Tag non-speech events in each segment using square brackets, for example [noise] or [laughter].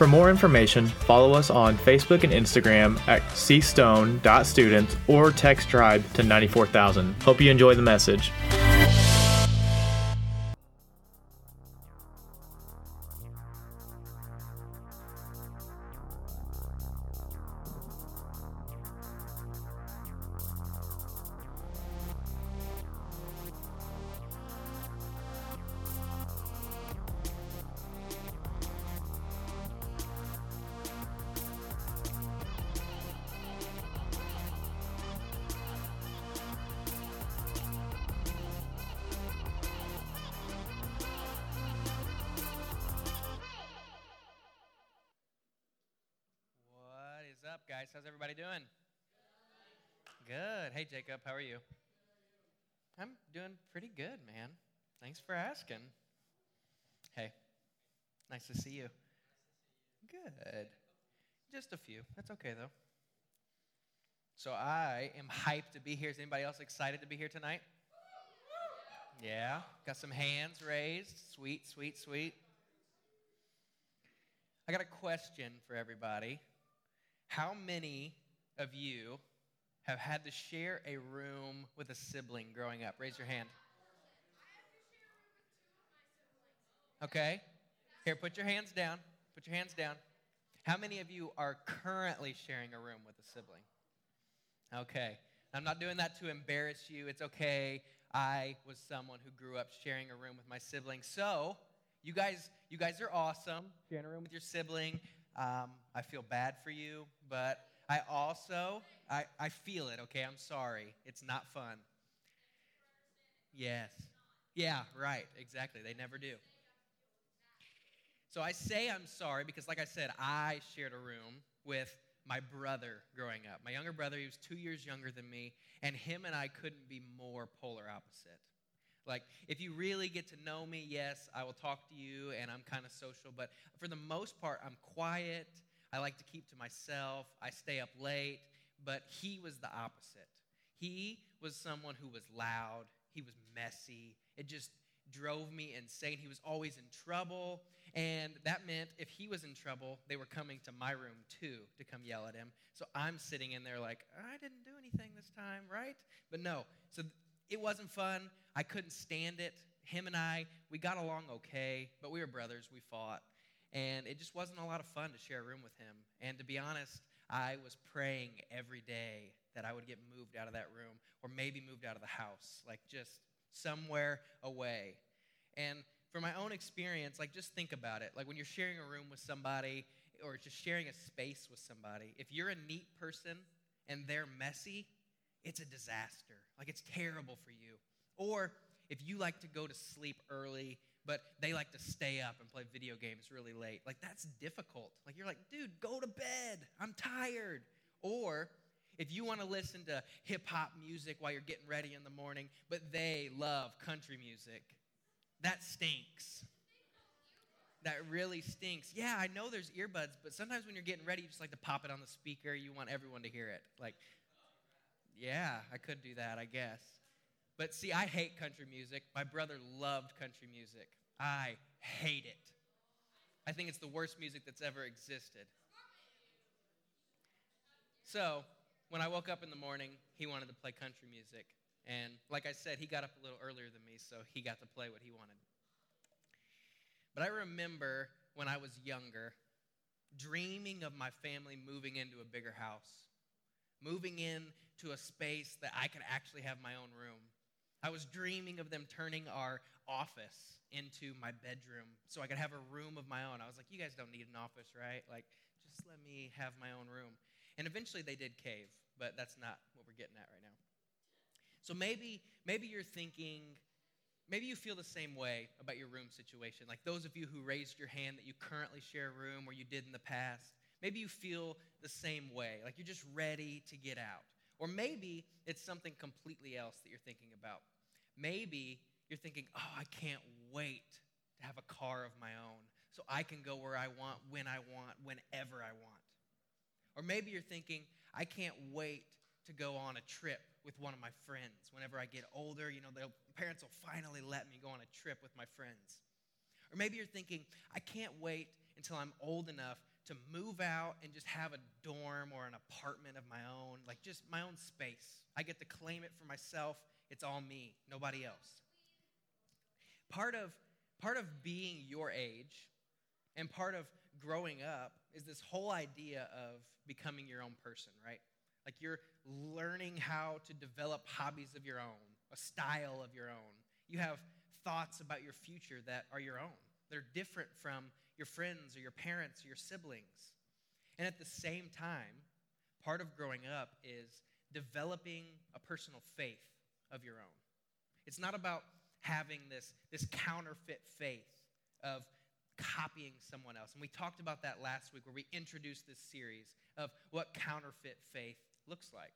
For more information, follow us on Facebook and Instagram at cstone.students or text tribe to 94000. Hope you enjoy the message. Guys? How's everybody doing? Good. Hey, Jacob, how are you? I'm doing pretty good, man. Thanks for asking. Hey, nice to see you. Good. Just a few. That's okay, though. So I am hyped to be here. Is anybody else excited to be here tonight? Yeah. Got some hands raised. Sweet, sweet, sweet. I got a question for everybody. How many of you have had to share a room with a sibling growing up? Raise your hand. Okay. Here, put your hands down. Put your hands down. How many of you are currently sharing a room with a sibling? Okay. I'm not doing that to embarrass you. It's okay. I was someone who grew up sharing a room with my sibling. So, you guys, you guys are awesome. Sharing a room with your sibling. Um, I feel bad for you, but I also I, I feel it. Okay, I'm sorry. It's not fun. Yes. Yeah. Right. Exactly. They never do. So I say I'm sorry because, like I said, I shared a room with my brother growing up. My younger brother, he was two years younger than me, and him and I couldn't be more polar opposite. Like, if you really get to know me, yes, I will talk to you and I'm kind of social, but for the most part, I'm quiet. I like to keep to myself. I stay up late, but he was the opposite. He was someone who was loud, he was messy. It just drove me insane. He was always in trouble, and that meant if he was in trouble, they were coming to my room too to come yell at him. So I'm sitting in there like, I didn't do anything this time, right? But no. So it wasn't fun. I couldn't stand it. Him and I, we got along okay, but we were brothers. We fought. And it just wasn't a lot of fun to share a room with him. And to be honest, I was praying every day that I would get moved out of that room or maybe moved out of the house, like just somewhere away. And from my own experience, like just think about it. Like when you're sharing a room with somebody or just sharing a space with somebody, if you're a neat person and they're messy, it's a disaster. Like it's terrible for you. Or if you like to go to sleep early, but they like to stay up and play video games really late, like that's difficult. Like you're like, dude, go to bed. I'm tired. Or if you want to listen to hip hop music while you're getting ready in the morning, but they love country music, that stinks. That really stinks. Yeah, I know there's earbuds, but sometimes when you're getting ready, you just like to pop it on the speaker. You want everyone to hear it. Like, yeah, I could do that, I guess. But see, I hate country music. My brother loved country music. I hate it. I think it's the worst music that's ever existed. So, when I woke up in the morning, he wanted to play country music. And like I said, he got up a little earlier than me, so he got to play what he wanted. But I remember when I was younger, dreaming of my family moving into a bigger house, moving into a space that I could actually have my own room. I was dreaming of them turning our office into my bedroom so I could have a room of my own. I was like, you guys don't need an office, right? Like, just let me have my own room. And eventually they did cave, but that's not what we're getting at right now. So maybe, maybe you're thinking, maybe you feel the same way about your room situation. Like those of you who raised your hand that you currently share a room or you did in the past, Maybe you feel the same way, like you're just ready to get out. Or maybe it's something completely else that you're thinking about. Maybe you're thinking, oh, I can't wait to have a car of my own so I can go where I want, when I want, whenever I want. Or maybe you're thinking, I can't wait to go on a trip with one of my friends. Whenever I get older, you know, the parents will finally let me go on a trip with my friends. Or maybe you're thinking, I can't wait until I'm old enough to move out and just have a dorm or an apartment of my own, like just my own space. I get to claim it for myself. It's all me, nobody else. Part of, part of being your age and part of growing up is this whole idea of becoming your own person, right? Like you're learning how to develop hobbies of your own, a style of your own. You have thoughts about your future that are your own. They're different from your friends or your parents or your siblings. And at the same time, part of growing up is developing a personal faith of your own. It's not about having this, this counterfeit faith of copying someone else. And we talked about that last week where we introduced this series of what counterfeit faith looks like.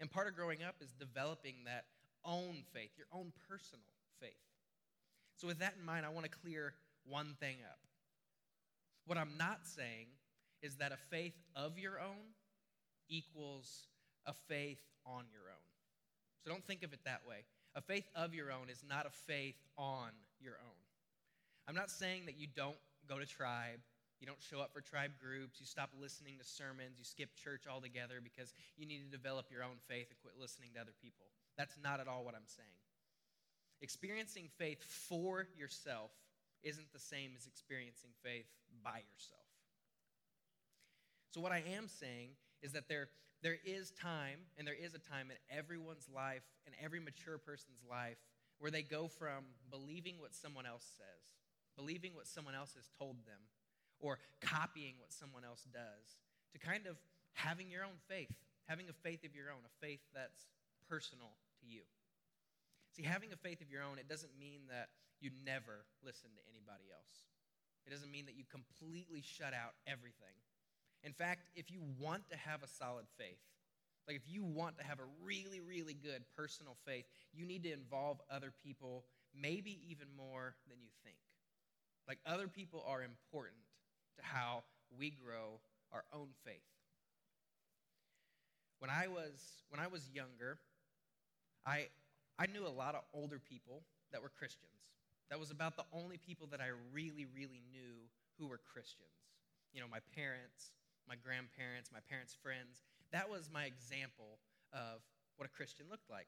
And part of growing up is developing that own faith, your own personal faith. So, with that in mind, I want to clear one thing up. What I'm not saying is that a faith of your own equals a faith on your own. So, don't think of it that way. A faith of your own is not a faith on your own. I'm not saying that you don't go to tribe, you don't show up for tribe groups, you stop listening to sermons, you skip church altogether because you need to develop your own faith and quit listening to other people. That's not at all what I'm saying. Experiencing faith for yourself isn't the same as experiencing faith by yourself. So, what I am saying is that there, there is time, and there is a time in everyone's life, in every mature person's life, where they go from believing what someone else says believing what someone else has told them, or copying what someone else does, to kind of having your own faith, having a faith of your own, a faith that's personal to you. See, having a faith of your own, it doesn't mean that you never listen to anybody else. It doesn't mean that you completely shut out everything. In fact, if you want to have a solid faith, like if you want to have a really, really good personal faith, you need to involve other people, maybe even more than you think. Like other people are important to how we grow our own faith. When I was when I was younger, I I knew a lot of older people that were Christians. That was about the only people that I really really knew who were Christians. You know, my parents, my grandparents, my parents' friends. That was my example of what a Christian looked like.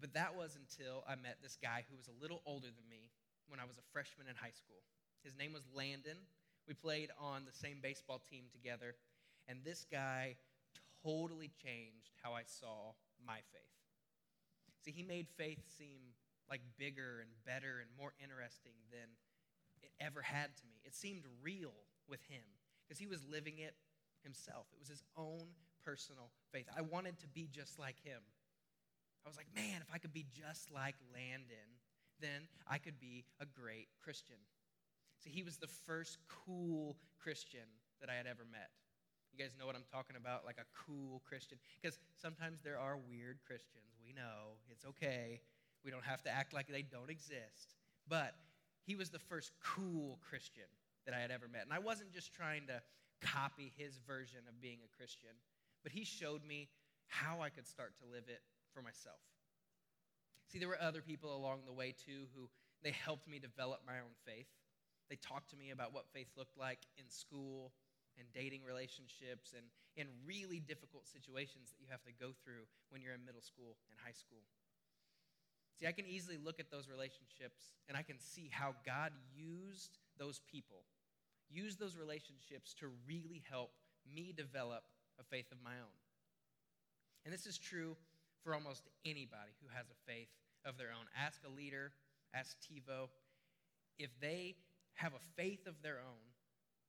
But that was until I met this guy who was a little older than me when I was a freshman in high school. His name was Landon. We played on the same baseball team together, and this guy totally changed how I saw my faith. See, he made faith seem like bigger and better and more interesting than it ever had to me. It seemed real with him because he was living it himself. It was his own personal faith. I wanted to be just like him. I was like, man, if I could be just like Landon, then I could be a great Christian. See, he was the first cool Christian that I had ever met. You guys know what I'm talking about? Like a cool Christian. Because sometimes there are weird Christians. We know. It's okay. We don't have to act like they don't exist. But he was the first cool Christian that I had ever met. And I wasn't just trying to copy his version of being a Christian, but he showed me how I could start to live it for myself. See, there were other people along the way too who they helped me develop my own faith. They talked to me about what faith looked like in school and dating relationships and in really difficult situations that you have to go through when you're in middle school and high school. See, I can easily look at those relationships and I can see how God used those people, used those relationships to really help me develop a faith of my own. And this is true for almost anybody who has a faith of their own. Ask a leader, ask TiVo. If they have a faith of their own,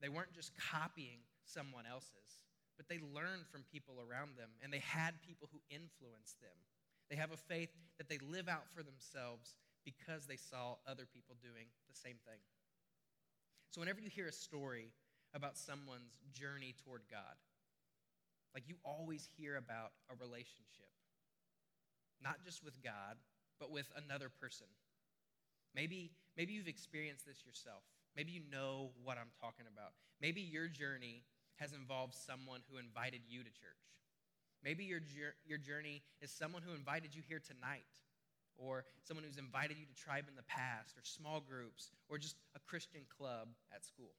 they weren't just copying someone else's, but they learned from people around them and they had people who influenced them. They have a faith that they live out for themselves because they saw other people doing the same thing. So, whenever you hear a story about someone's journey toward God. Like you always hear about a relationship, not just with God, but with another person. Maybe, maybe you've experienced this yourself. Maybe you know what I'm talking about. Maybe your journey has involved someone who invited you to church. Maybe your, your journey is someone who invited you here tonight, or someone who's invited you to tribe in the past, or small groups, or just a Christian club at school.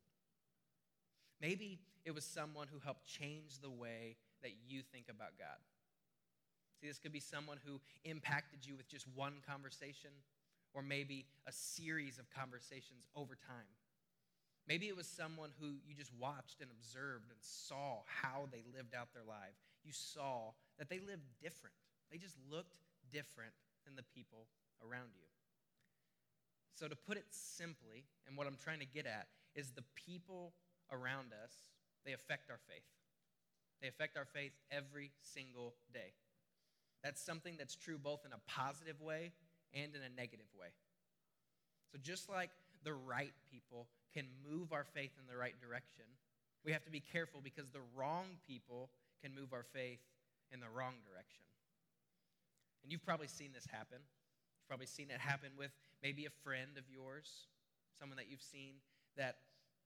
Maybe it was someone who helped change the way that you think about God. See, this could be someone who impacted you with just one conversation, or maybe a series of conversations over time. Maybe it was someone who you just watched and observed and saw how they lived out their life. You saw that they lived different, they just looked different than the people around you. So, to put it simply, and what I'm trying to get at, is the people around us, they affect our faith. They affect our faith every single day. That's something that's true both in a positive way and in a negative way. So, just like the right people can move our faith in the right direction, we have to be careful because the wrong people can move our faith in the wrong direction. And you've probably seen this happen. You've probably seen it happen with maybe a friend of yours, someone that you've seen that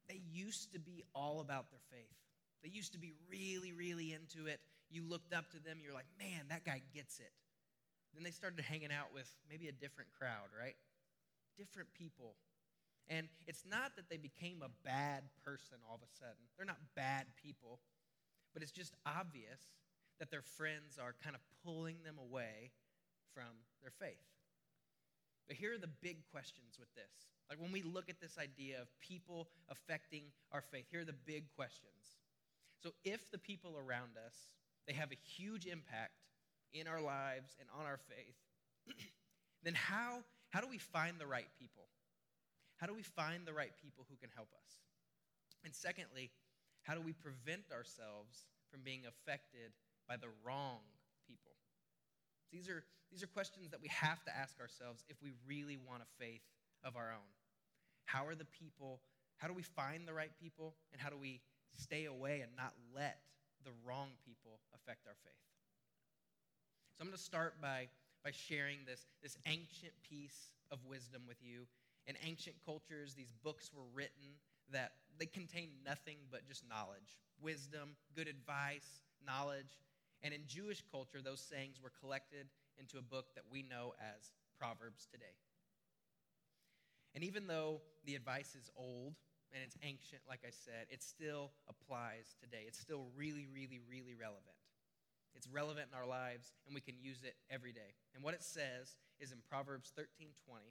they used to be all about their faith. They used to be really, really into it. You looked up to them, you're like, man, that guy gets it. Then they started hanging out with maybe a different crowd, right? Different people. And it's not that they became a bad person all of a sudden. They're not bad people, but it's just obvious that their friends are kind of pulling them away from their faith. But here are the big questions with this. Like when we look at this idea of people affecting our faith, here are the big questions. So if the people around us, they have a huge impact in our lives and on our faith, [clears throat] then how, how do we find the right people? How do we find the right people who can help us? And secondly, how do we prevent ourselves from being affected by the wrong people? These are, these are questions that we have to ask ourselves if we really want a faith of our own. How are the people, how do we find the right people, and how do we stay away and not let the wrong people affect our faith? So I'm going to start by, by sharing this, this ancient piece of wisdom with you. In ancient cultures, these books were written that they contain nothing but just knowledge, wisdom, good advice, knowledge. And in Jewish culture, those sayings were collected into a book that we know as Proverbs today. And even though the advice is old and it's ancient, like I said, it still applies today. It's still really, really, really relevant. It's relevant in our lives, and we can use it every day. And what it says is in Proverbs 13 20,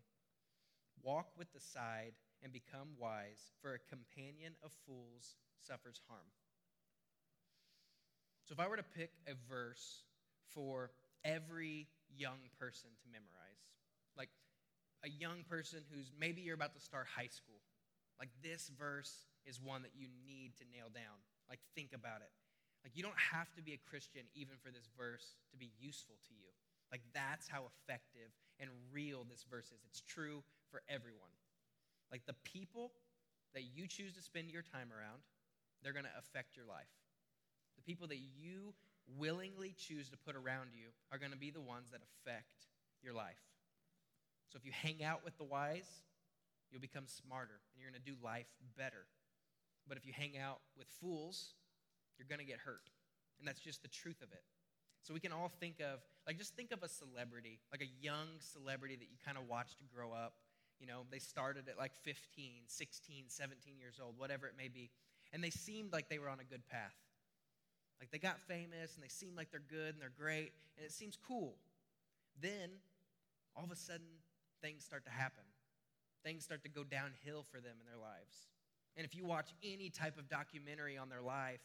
walk with the side and become wise, for a companion of fools suffers harm. So if I were to pick a verse for every young person to memorize, like a young person who's maybe you're about to start high school, like this verse is one that you need to nail down. Like think about it. Like, you don't have to be a Christian even for this verse to be useful to you. Like, that's how effective and real this verse is. It's true for everyone. Like, the people that you choose to spend your time around, they're going to affect your life. The people that you willingly choose to put around you are going to be the ones that affect your life. So, if you hang out with the wise, you'll become smarter and you're going to do life better. But if you hang out with fools, you're going to get hurt. And that's just the truth of it. So we can all think of, like, just think of a celebrity, like a young celebrity that you kind of watched grow up. You know, they started at like 15, 16, 17 years old, whatever it may be. And they seemed like they were on a good path. Like they got famous and they seem like they're good and they're great and it seems cool. Then, all of a sudden, things start to happen. Things start to go downhill for them in their lives. And if you watch any type of documentary on their life,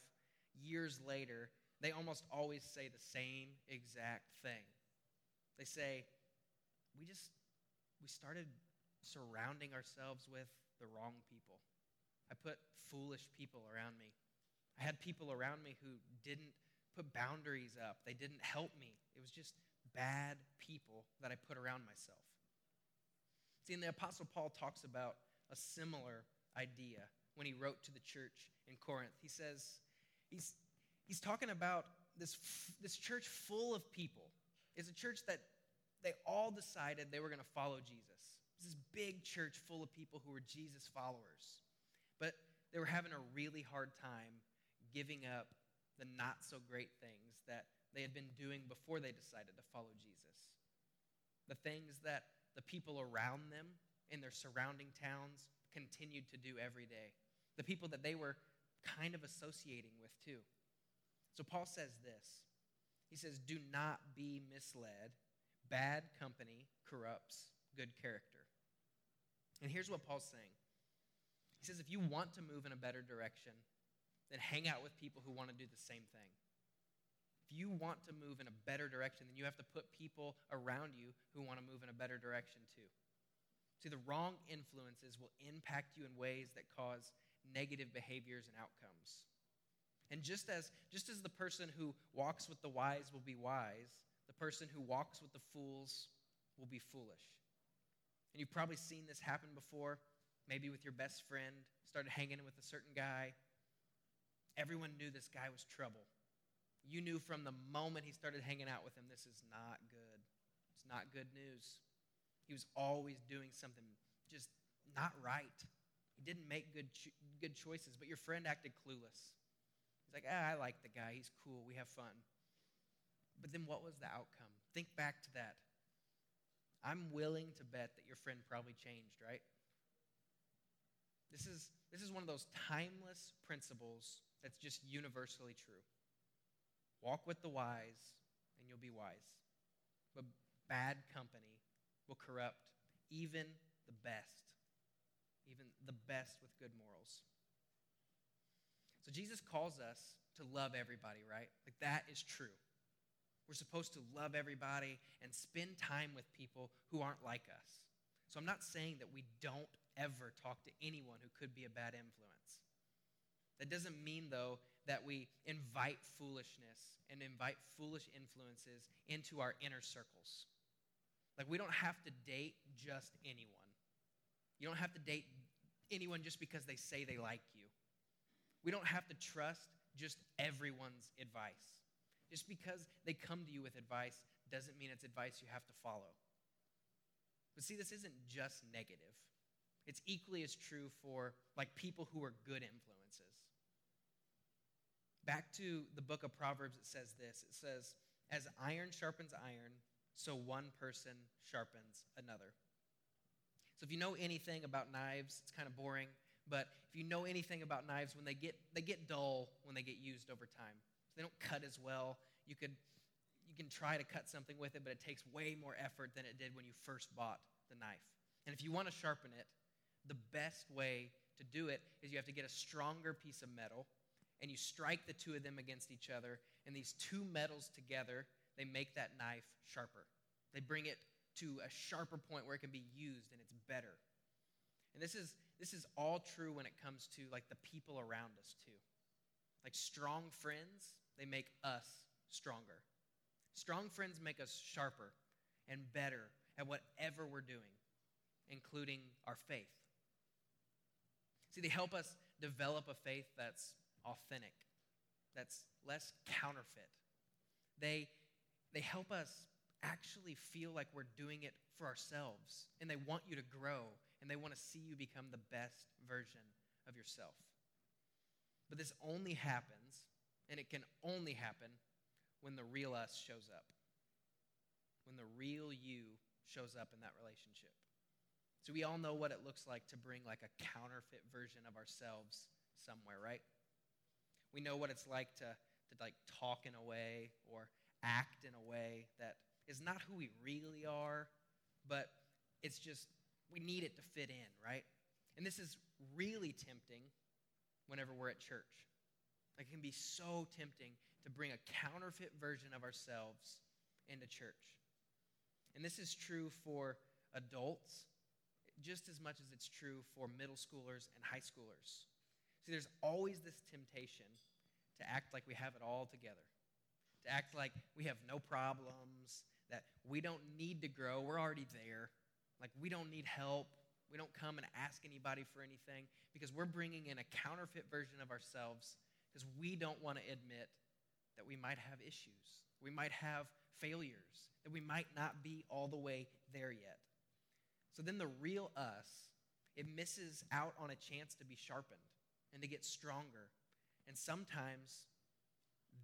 years later, they almost always say the same exact thing. They say, We just, we started surrounding ourselves with the wrong people. I put foolish people around me. I had people around me who didn't put boundaries up, they didn't help me. It was just bad people that I put around myself. See, and the Apostle Paul talks about a similar idea when he wrote to the church in Corinth. He says, he's, he's talking about this, this church full of people. It's a church that they all decided they were going to follow Jesus. It's this big church full of people who were Jesus followers. But they were having a really hard time giving up the not so great things that they had been doing before they decided to follow Jesus. The things that the people around them in their surrounding towns continued to do every day. The people that they were kind of associating with too. So Paul says this He says, Do not be misled. Bad company corrupts good character. And here's what Paul's saying He says, If you want to move in a better direction, then hang out with people who want to do the same thing. If you want to move in a better direction, then you have to put people around you who want to move in a better direction too. See, the wrong influences will impact you in ways that cause negative behaviors and outcomes. And just as, just as the person who walks with the wise will be wise, the person who walks with the fools will be foolish. And you've probably seen this happen before, maybe with your best friend, started hanging with a certain guy. Everyone knew this guy was trouble. You knew from the moment he started hanging out with him, this is not good. It's not good news. He was always doing something just not right. He didn't make good, cho- good choices, but your friend acted clueless. He's like, ah, I like the guy. He's cool. We have fun. But then what was the outcome? Think back to that. I'm willing to bet that your friend probably changed, right? This is, this is one of those timeless principles that's just universally true. Walk with the wise, and you'll be wise. But bad company will corrupt even the best, even the best with good morals. So Jesus calls us to love everybody, right? Like that is true. We're supposed to love everybody and spend time with people who aren't like us. So I'm not saying that we don't ever talk to anyone who could be a bad influence. That doesn't mean, though, that we invite foolishness and invite foolish influences into our inner circles. Like, we don't have to date just anyone. You don't have to date anyone just because they say they like you. We don't have to trust just everyone's advice. Just because they come to you with advice doesn't mean it's advice you have to follow. But see, this isn't just negative. It's equally as true for like people who are good influences. Back to the book of Proverbs, it says this. It says, as iron sharpens iron, so one person sharpens another. So if you know anything about knives, it's kind of boring, but if you know anything about knives, when they get they get dull when they get used over time. They don't cut as well. You could you can try to cut something with it, but it takes way more effort than it did when you first bought the knife. And if you want to sharpen it, the best way to do it is you have to get a stronger piece of metal and you strike the two of them against each other, and these two metals together, they make that knife sharper. They bring it to a sharper point where it can be used and it's better. And this is this is all true when it comes to like the people around us too. Like strong friends, they make us stronger. Strong friends make us sharper and better at whatever we're doing, including our faith. See, they help us develop a faith that's authentic, that's less counterfeit. They, they help us actually feel like we're doing it for ourselves, and they want you to grow, and they want to see you become the best version of yourself. But this only happens, and it can only happen when the real us shows up, when the real you shows up in that relationship. So we all know what it looks like to bring like a counterfeit version of ourselves somewhere, right? We know what it's like to, to like talk in a way or act in a way that is not who we really are, but it's just we need it to fit in, right? And this is really tempting whenever we're at church. Like it can be so tempting to bring a counterfeit version of ourselves into church. And this is true for adults just as much as it's true for middle schoolers and high schoolers. See, there's always this temptation to act like we have it all together, to act like we have no problems, that we don't need to grow, we're already there, like we don't need help, We don't come and ask anybody for anything because we're bringing in a counterfeit version of ourselves because we don't want to admit that we might have issues, we might have failures, that we might not be all the way there yet. So then the real us, it misses out on a chance to be sharpened and to get stronger. And sometimes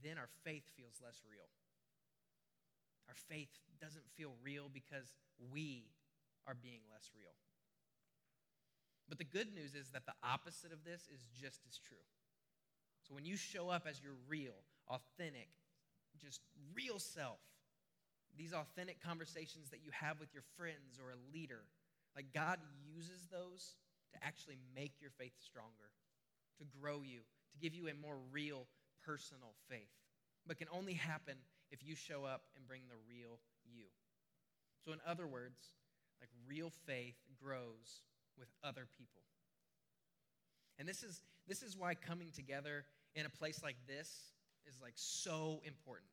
then our faith feels less real. Our faith doesn't feel real because we are being less real. But the good news is that the opposite of this is just as true. So when you show up as your real, authentic, just real self, these authentic conversations that you have with your friends or a leader, like God uses those to actually make your faith stronger, to grow you, to give you a more real personal faith. But can only happen if you show up and bring the real you. So, in other words, like real faith grows with other people. And this is, this is why coming together in a place like this is like so important.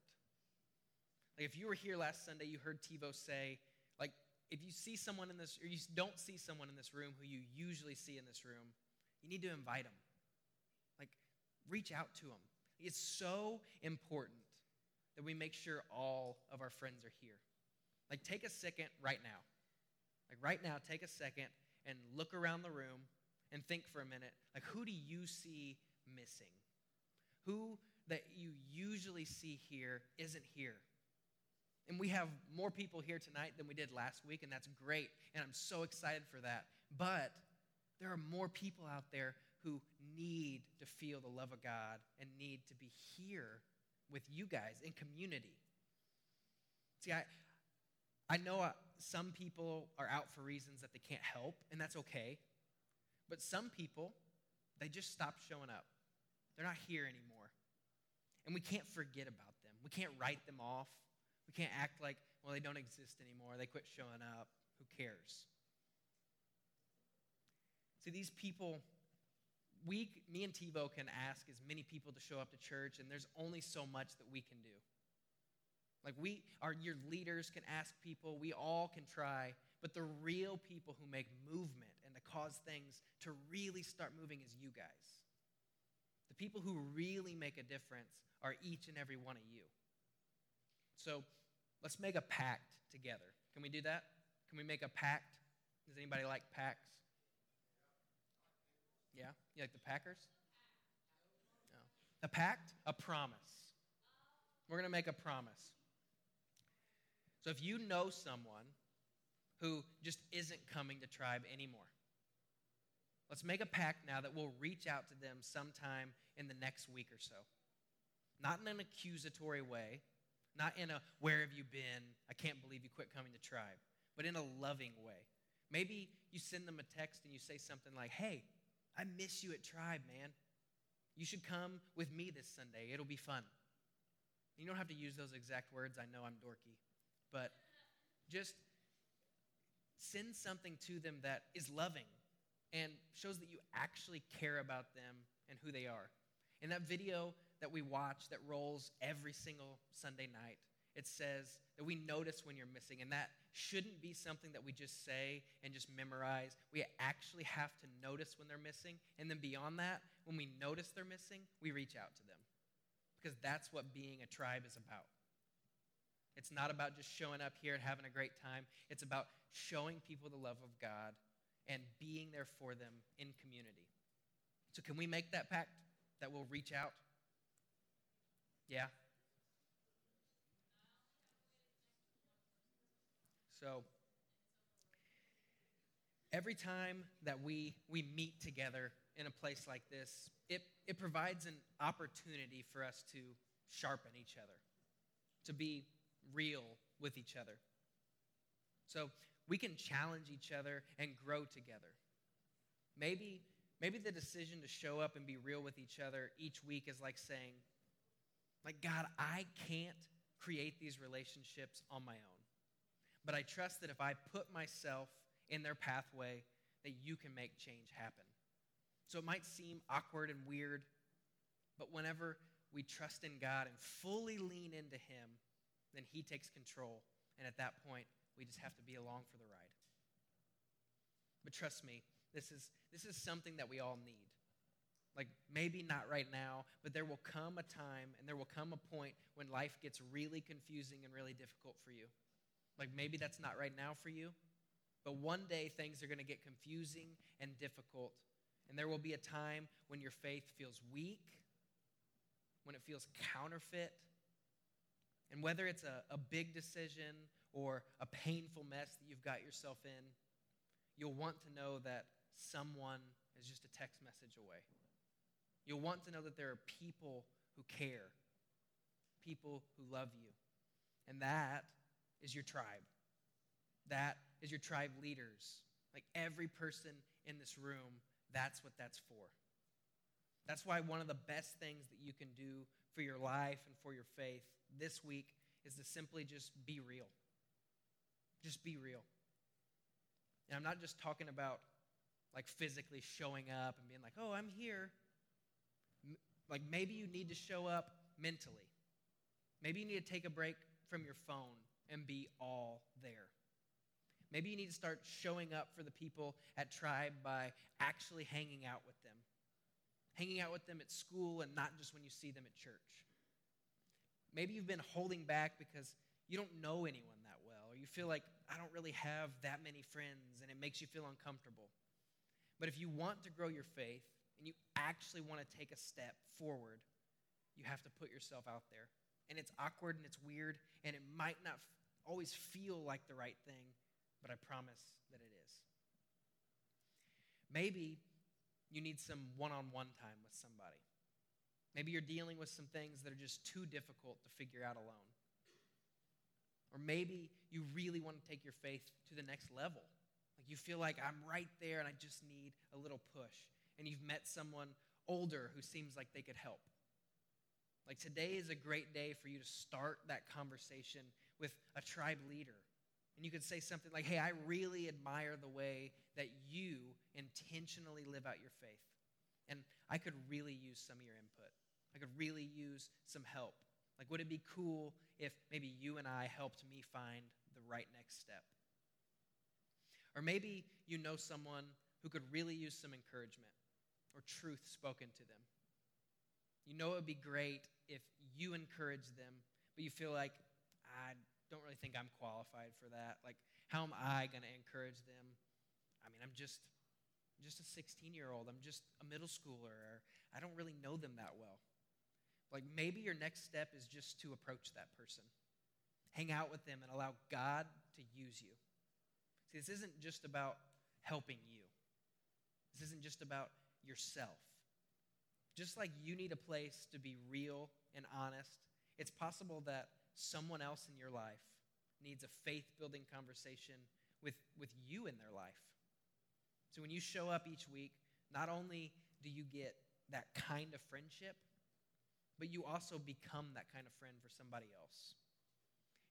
Like if you were here last Sunday, you heard TiVo say, like, if you see someone in this, or you don't see someone in this room who you usually see in this room, you need to invite them. Like, reach out to them. It's so important that we make sure all of our friends are here. Like, take a second right now. Like, right now, take a second and look around the room and think for a minute like, who do you see missing? Who that you usually see here isn't here? And we have more people here tonight than we did last week, and that's great. And I'm so excited for that. But there are more people out there who need to feel the love of God and need to be here with you guys in community. See, I, I know uh, some people are out for reasons that they can't help, and that's okay. But some people, they just stop showing up. They're not here anymore. And we can't forget about them. We can't write them off. We can't act like, well, they don't exist anymore. They quit showing up. Who cares? See, these people, we, me and TiVo can ask as many people to show up to church, and there's only so much that we can do. Like we are your leaders can ask people, we all can try, but the real people who make movement cause things to really start moving is you guys. The people who really make a difference are each and every one of you. So let's make a pact together. Can we do that? Can we make a pact? Does anybody like pacts? Yeah? You like the Packers? No. A pact? A promise. We're going to make a promise. So if you know someone who just isn't coming to tribe anymore, let's make a pact now that we'll reach out to them sometime in the next week or so. Not in an accusatory way, not in a where have you been? I can't believe you quit coming to tribe, but in a loving way. Maybe you send them a text and you say something like, hey, I miss you at tribe, man. You should come with me this Sunday. It'll be fun. You don't have to use those exact words. I know I'm dorky but just send something to them that is loving and shows that you actually care about them and who they are. In that video that we watch that rolls every single Sunday night, it says that we notice when you're missing, and that shouldn't be something that we just say and just memorize. We actually have to notice when they're missing, and then beyond that, when we notice they're missing, we reach out to them. Because that's what being a tribe is about. It's not about just showing up here and having a great time. It's about showing people the love of God and being there for them in community. So, can we make that pact that we'll reach out? Yeah? So, every time that we, we meet together in a place like this, it, it provides an opportunity for us to sharpen each other, to be real with each other. So we can challenge each other and grow together. Maybe, maybe the decision to show up and be real with each other each week is like saying, like, God, I can't create these relationships on my own. But I trust that if I put myself in their pathway, that you can make change happen. So it might seem awkward and weird, but whenever we trust in God and fully lean into Him, then He takes control. And at that point, we just have to be along for the ride. But trust me, this is, this is something that we all need. Like, maybe not right now, but there will come a time and there will come a point when life gets really confusing and really difficult for you. Like, maybe that's not right now for you, but one day things are going to get confusing and difficult. And there will be a time when your faith feels weak, when it feels counterfeit. And whether it's a, a big decision or a painful mess that you've got yourself in, you'll want to know that someone is just a text message away. You'll want to know that there are people who care, people who love you. And that is your tribe. That is your tribe leaders. Like every person in this room, that's what that's for. That's why one of the best things that you can do for your life and for your faith this week is to simply just be real. Just be real. And I'm not just talking about like physically showing up and being like, oh, I'm here. Like maybe you need to show up mentally. Maybe you need to take a break from your phone and be all there. Maybe you need to start showing up for the people at Tribe by actually hanging out with them. Hanging out with them at school and not just when you see them at church. Maybe you've been holding back because you don't know anyone you feel like I don't really have that many friends and it makes you feel uncomfortable. But if you want to grow your faith and you actually want to take a step forward, you have to put yourself out there. And it's awkward and it's weird and it might not always feel like the right thing, but I promise that it is. Maybe you need some one on one time with somebody. Maybe you're dealing with some things that are just too difficult to figure out alone. Or maybe you really want to take your faith to the next level. Like you feel like I'm right there and I just need a little push. And you've met someone older who seems like they could help. Like today is a great day for you to start that conversation with a tribe leader and you could say something like, Hey, I really admire the way that you intentionally live out your faith. And I could really use some of your input. I could really use some help. Like, would it be cool if maybe you and I helped me find the right next step? Or maybe you know someone who could really use some encouragement or truth spoken to them. You know it would be great if you encourage them, but you feel like, I don't really think I'm qualified for that. Like, how am I going to encourage them? I mean, I'm just just a 16 year old. I'm just a middle schooler. I don't really know them that well. Like, maybe your next step is just to approach that person, hang out with them, and allow God to use you. See, this isn't just about helping you, this isn't just about yourself. Just like you need a place to be real and honest, it's possible that someone else in your life needs a faith building conversation with, with you in their life. So when you show up each week, not only do you get that kind of friendship, but you also become that kind of friend for somebody else.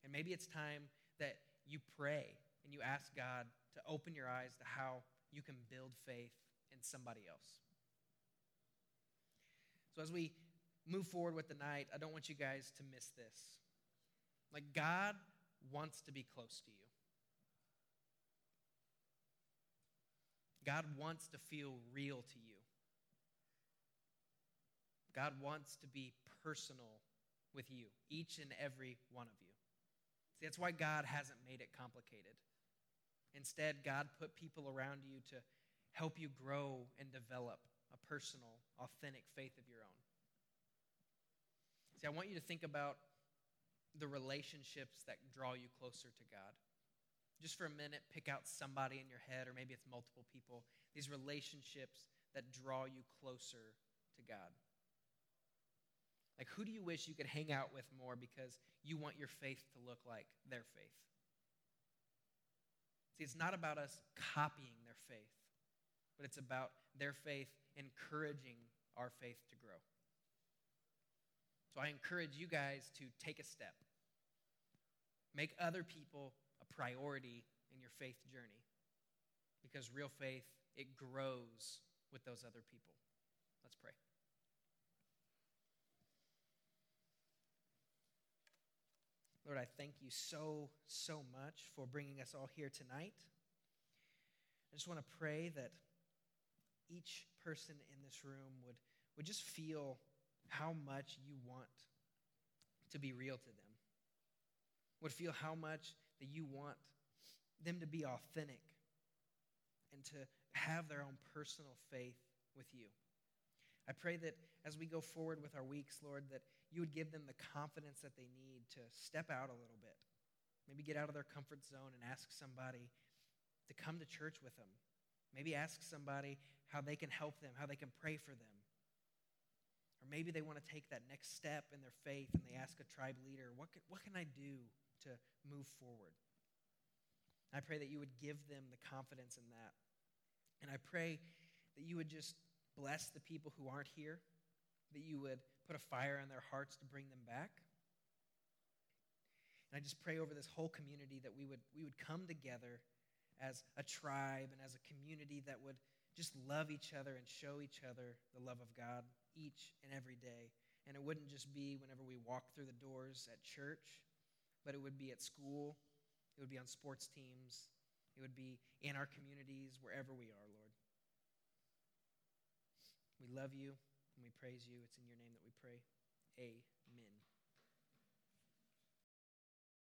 And maybe it's time that you pray and you ask God to open your eyes to how you can build faith in somebody else. So as we move forward with the night, I don't want you guys to miss this. Like, God wants to be close to you. God wants to feel real to you. God wants to be personal with you, each and every one of you. See, that's why God hasn't made it complicated. Instead, God put people around you to help you grow and develop a personal, authentic faith of your own. See, I want you to think about the relationships that draw you closer to God. Just for a minute, pick out somebody in your head, or maybe it's multiple people, these relationships that draw you closer to God. Like, who do you wish you could hang out with more because you want your faith to look like their faith? See, it's not about us copying their faith, but it's about their faith encouraging our faith to grow. So I encourage you guys to take a step. Make other people a priority in your faith journey. Because real faith, it grows with those other people. Let's pray. Lord, I thank you so, so much for bringing us all here tonight. I just want to pray that each person in this room would, would just feel how much you want to be real to them, would feel how much that you want them to be authentic and to have their own personal faith with you. I pray that as we go forward with our weeks, Lord, that you would give them the confidence that they need to step out a little bit. Maybe get out of their comfort zone and ask somebody to come to church with them. Maybe ask somebody how they can help them, how they can pray for them. Or maybe they want to take that next step in their faith and they ask a tribe leader, What can, what can I do to move forward? I pray that you would give them the confidence in that. And I pray that you would just bless the people who aren't here, that you would put a fire in their hearts to bring them back. And I just pray over this whole community that we would, we would come together as a tribe and as a community that would just love each other and show each other the love of God each and every day. And it wouldn't just be whenever we walk through the doors at church, but it would be at school, it would be on sports teams. It would be in our communities, wherever we are, Lord. We love you and we praise you. It's in your name that we pray. Amen.